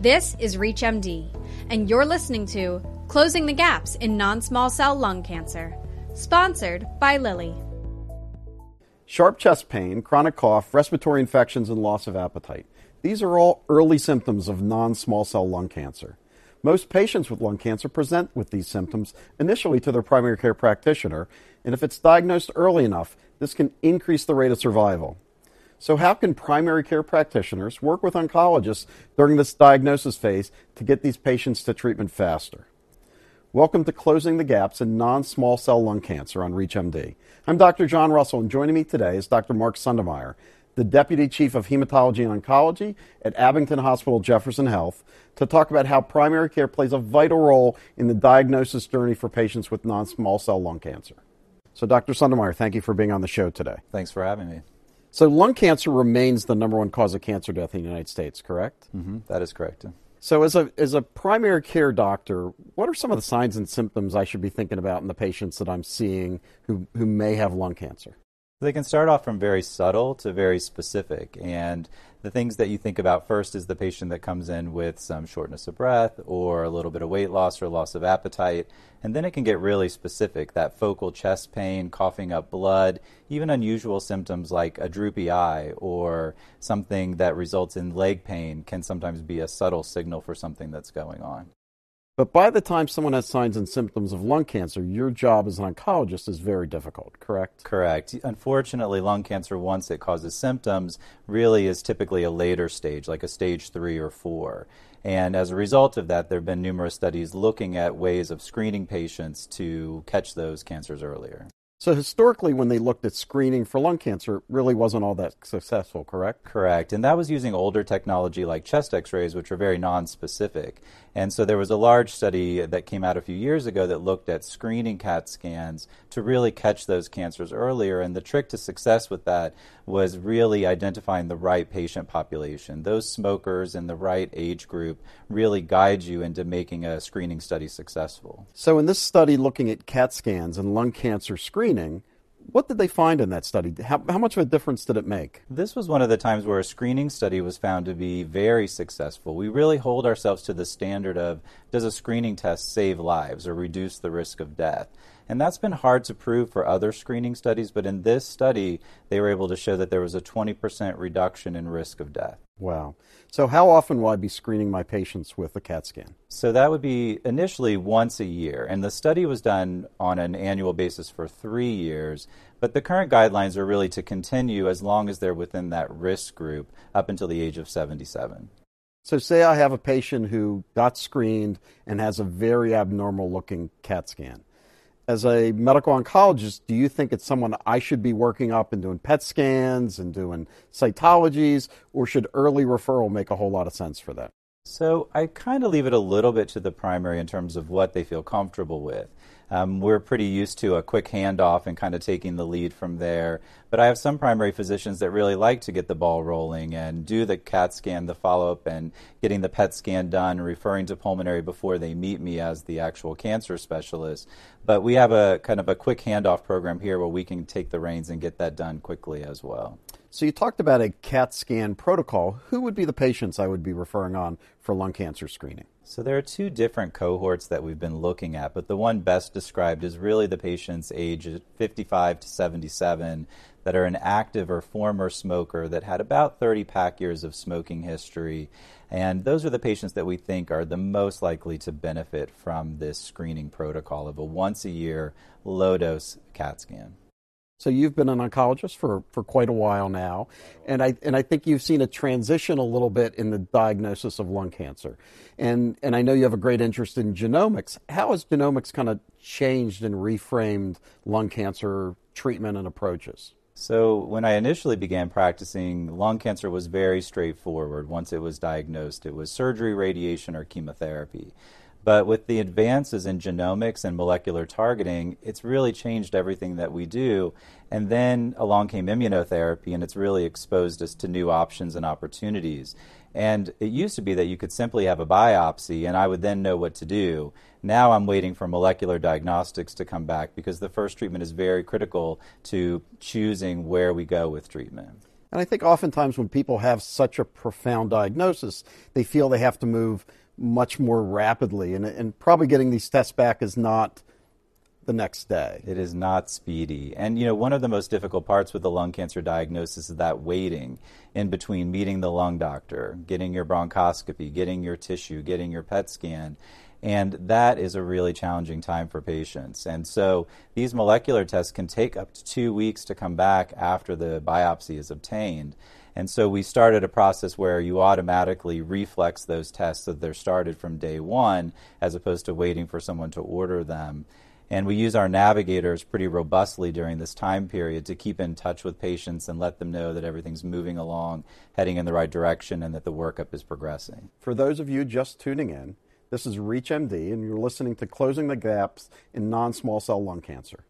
This is ReachMD, and you're listening to Closing the Gaps in Non Small Cell Lung Cancer, sponsored by Lilly. Sharp chest pain, chronic cough, respiratory infections, and loss of appetite. These are all early symptoms of non small cell lung cancer. Most patients with lung cancer present with these symptoms initially to their primary care practitioner, and if it's diagnosed early enough, this can increase the rate of survival. So, how can primary care practitioners work with oncologists during this diagnosis phase to get these patients to treatment faster? Welcome to Closing the Gaps in Non Small Cell Lung Cancer on ReachMD. I'm Dr. John Russell, and joining me today is Dr. Mark Sundermeyer, the Deputy Chief of Hematology and Oncology at Abington Hospital Jefferson Health, to talk about how primary care plays a vital role in the diagnosis journey for patients with non small cell lung cancer. So, Dr. Sundermeyer, thank you for being on the show today. Thanks for having me. So, lung cancer remains the number one cause of cancer death in the United States, correct? Mm-hmm. That is correct. So, as a as a primary care doctor, what are some of the signs and symptoms I should be thinking about in the patients that I'm seeing who who may have lung cancer? They can start off from very subtle to very specific. And the things that you think about first is the patient that comes in with some shortness of breath or a little bit of weight loss or loss of appetite. And then it can get really specific that focal chest pain, coughing up blood, even unusual symptoms like a droopy eye or something that results in leg pain can sometimes be a subtle signal for something that's going on. But by the time someone has signs and symptoms of lung cancer, your job as an oncologist is very difficult, correct? Correct. Unfortunately, lung cancer, once it causes symptoms, really is typically a later stage, like a stage three or four. And as a result of that, there have been numerous studies looking at ways of screening patients to catch those cancers earlier. So historically, when they looked at screening for lung cancer, it really wasn't all that successful, correct? Correct. And that was using older technology like chest x-rays, which are very non-specific. And so there was a large study that came out a few years ago that looked at screening CAT scans to really catch those cancers earlier. And the trick to success with that was really identifying the right patient population. Those smokers in the right age group really guide you into making a screening study successful. So in this study looking at CAT scans and lung cancer screening, what did they find in that study? How, how, much of a difference did it make? This was one of the times where a screening study was found to be very successful. We really hold ourselves to the standard of does a screening test save lives or reduce the risk of death? And that's been hard to prove for other screening studies, but in this study, they were able to show that there was a 20% reduction in risk of death. Wow. So, how often will I be screening my patients with a CAT scan? So, that would be initially once a year. And the study was done on an annual basis for three years. But the current guidelines are really to continue as long as they're within that risk group up until the age of 77. So, say I have a patient who got screened and has a very abnormal looking CAT scan as a medical oncologist, do you think it's someone I should be working up and doing PET scans and doing cytologies, or should early referral make a whole lot of sense for that? So I kind of leave it a little bit to the primary in terms of what they feel comfortable with. Um, we're pretty used to a quick handoff and kind of taking the lead from there. But I have some primary physicians that really like to get the ball rolling and do the CAT scan, the follow up, and getting the PET scan done, referring to pulmonary before they meet me as the actual cancer specialist. But we have a kind of a quick handoff program here where we can take the reins and get that done quickly as well. So you talked about a CAT scan protocol. Who would be the patients I would be referring on for lung cancer screening? So there are two different cohorts that we've been looking at, but the one best described is really the patients aged 55 to 77 that are an active or former smoker that had about 30 pack years of smoking history. And those are the patients that we think are the most likely to benefit from this screening protocol of a once a year low dose CAT scan. So you've been an oncologist for, for quite a while now, and I and I think you've seen a transition a little bit in the diagnosis of lung cancer, and and I know you have a great interest in genomics. How has genomics kind of changed and reframed lung cancer treatment and approaches? So when I initially began practicing, lung cancer was very straightforward. Once it was diagnosed, it was surgery, radiation, or chemotherapy. But with the advances in genomics and molecular targeting, it's really changed everything that we do. And then along came immunotherapy, and it's really exposed us to new options and opportunities. And it used to be that you could simply have a biopsy, and I would then know what to do. Now I'm waiting for molecular diagnostics to come back because the first treatment is very critical to choosing where we go with treatment. And I think oftentimes when people have such a profound diagnosis, they feel they have to move much more rapidly. And, and probably getting these tests back is not the next day. It is not speedy. And, you know, one of the most difficult parts with the lung cancer diagnosis is that waiting in between meeting the lung doctor, getting your bronchoscopy, getting your tissue, getting your PET scan. And that is a really challenging time for patients. And so these molecular tests can take up to two weeks to come back after the biopsy is obtained. And so we started a process where you automatically reflex those tests so they're started from day one as opposed to waiting for someone to order them. And we use our navigators pretty robustly during this time period to keep in touch with patients and let them know that everything's moving along, heading in the right direction, and that the workup is progressing. For those of you just tuning in, this is ReachMD, and you're listening to Closing the Gaps in Non Small Cell Lung Cancer.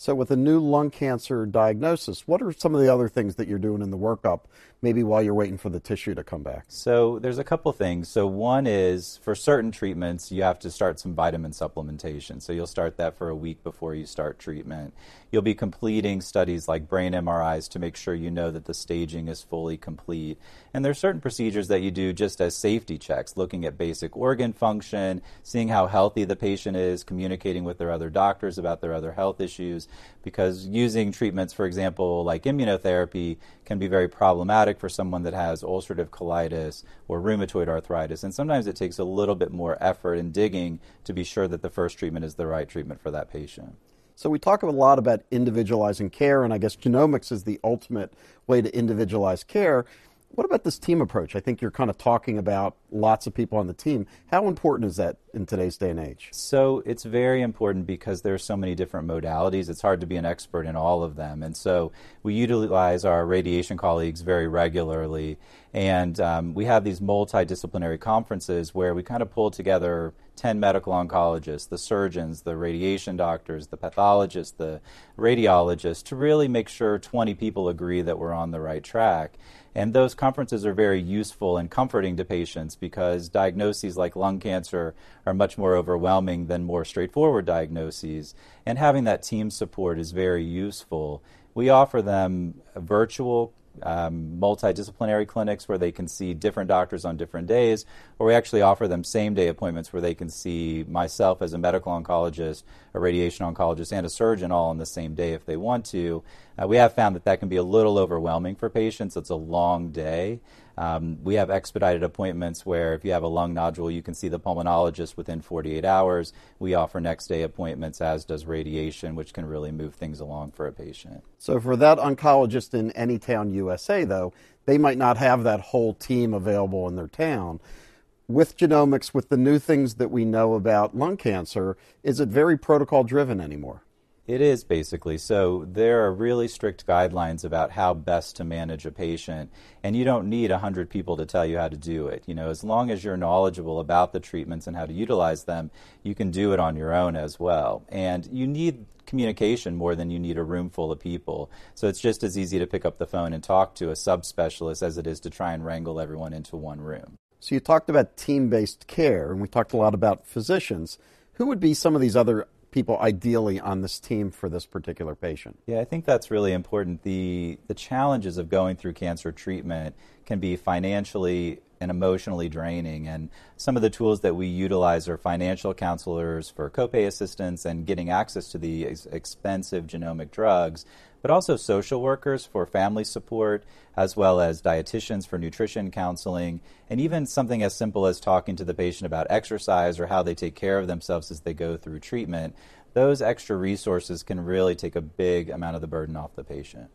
So, with a new lung cancer diagnosis, what are some of the other things that you're doing in the workup, maybe while you're waiting for the tissue to come back? So, there's a couple things. So, one is for certain treatments, you have to start some vitamin supplementation. So, you'll start that for a week before you start treatment. You'll be completing studies like brain MRIs to make sure you know that the staging is fully complete. And there are certain procedures that you do just as safety checks, looking at basic organ function, seeing how healthy the patient is, communicating with their other doctors about their other health issues, because using treatments, for example, like immunotherapy, can be very problematic for someone that has ulcerative colitis or rheumatoid arthritis. And sometimes it takes a little bit more effort and digging to be sure that the first treatment is the right treatment for that patient. So we talk a lot about individualizing care, and I guess genomics is the ultimate way to individualize care. What about this team approach? I think you're kind of talking about lots of people on the team. How important is that in today's day and age? So it's very important because there are so many different modalities. It's hard to be an expert in all of them. And so we utilize our radiation colleagues very regularly. And um, we have these multidisciplinary conferences where we kind of pull together 10 medical oncologists, the surgeons, the radiation doctors, the pathologists, the radiologists, to really make sure 20 people agree that we're on the right track. And those conferences are very useful and comforting to patients because diagnoses like lung cancer are much more overwhelming than more straightforward diagnoses. And having that team support is very useful. We offer them virtual um, multidisciplinary clinics where they can see different doctors on different days, or we actually offer them same day appointments where they can see myself as a medical oncologist, a radiation oncologist, and a surgeon all on the same day if they want to. Uh, we have found that that can be a little overwhelming for patients. It's a long day. Um, we have expedited appointments where if you have a lung nodule, you can see the pulmonologist within 48 hours. We offer next day appointments, as does radiation, which can really move things along for a patient. So, for that oncologist in any town, USA, though, they might not have that whole team available in their town. With genomics, with the new things that we know about lung cancer, is it very protocol driven anymore? It is basically. So there are really strict guidelines about how best to manage a patient, and you don't need 100 people to tell you how to do it. You know, as long as you're knowledgeable about the treatments and how to utilize them, you can do it on your own as well. And you need communication more than you need a room full of people. So it's just as easy to pick up the phone and talk to a subspecialist as it is to try and wrangle everyone into one room. So you talked about team-based care, and we talked a lot about physicians. Who would be some of these other people ideally on this team for this particular patient? Yeah, I think that's really important. The the challenges of going through cancer treatment can be financially and emotionally draining. And some of the tools that we utilize are financial counselors for copay assistance and getting access to the expensive genomic drugs, but also social workers for family support, as well as dietitians for nutrition counseling, and even something as simple as talking to the patient about exercise or how they take care of themselves as they go through treatment. Those extra resources can really take a big amount of the burden off the patient.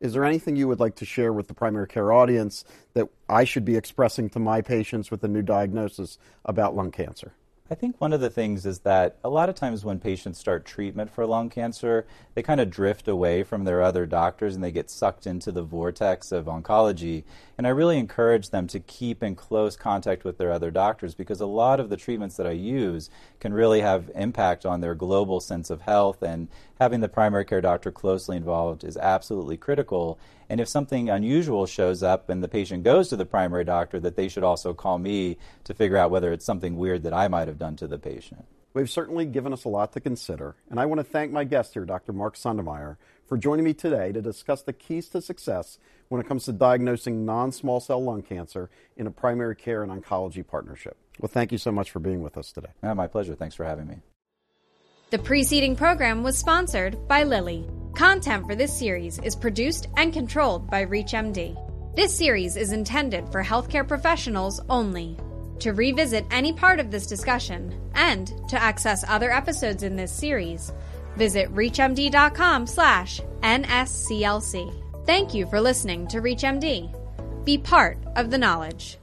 Is there anything you would like to share with the primary care audience that I should be expressing to my patients with a new diagnosis about lung cancer? I think one of the things is that a lot of times when patients start treatment for lung cancer, they kind of drift away from their other doctors and they get sucked into the vortex of oncology. And I really encourage them to keep in close contact with their other doctors because a lot of the treatments that I use can really have impact on their global sense of health and having the primary care doctor closely involved is absolutely critical. And if something unusual shows up and the patient goes to the primary doctor, that they should also call me to figure out whether it's something weird that I might have done to the patient. We've certainly given us a lot to consider, and I want to thank my guest here, Dr. Mark Sundermeyer, for joining me today to discuss the keys to success when it comes to diagnosing non small cell lung cancer in a primary care and oncology partnership. Well, thank you so much for being with us today. Yeah, my pleasure. Thanks for having me. The preceding program was sponsored by Lilly. Content for this series is produced and controlled by ReachMD. This series is intended for healthcare professionals only. To revisit any part of this discussion and to access other episodes in this series, visit reachmd.com/nsclc. Thank you for listening to ReachMD. Be part of the knowledge.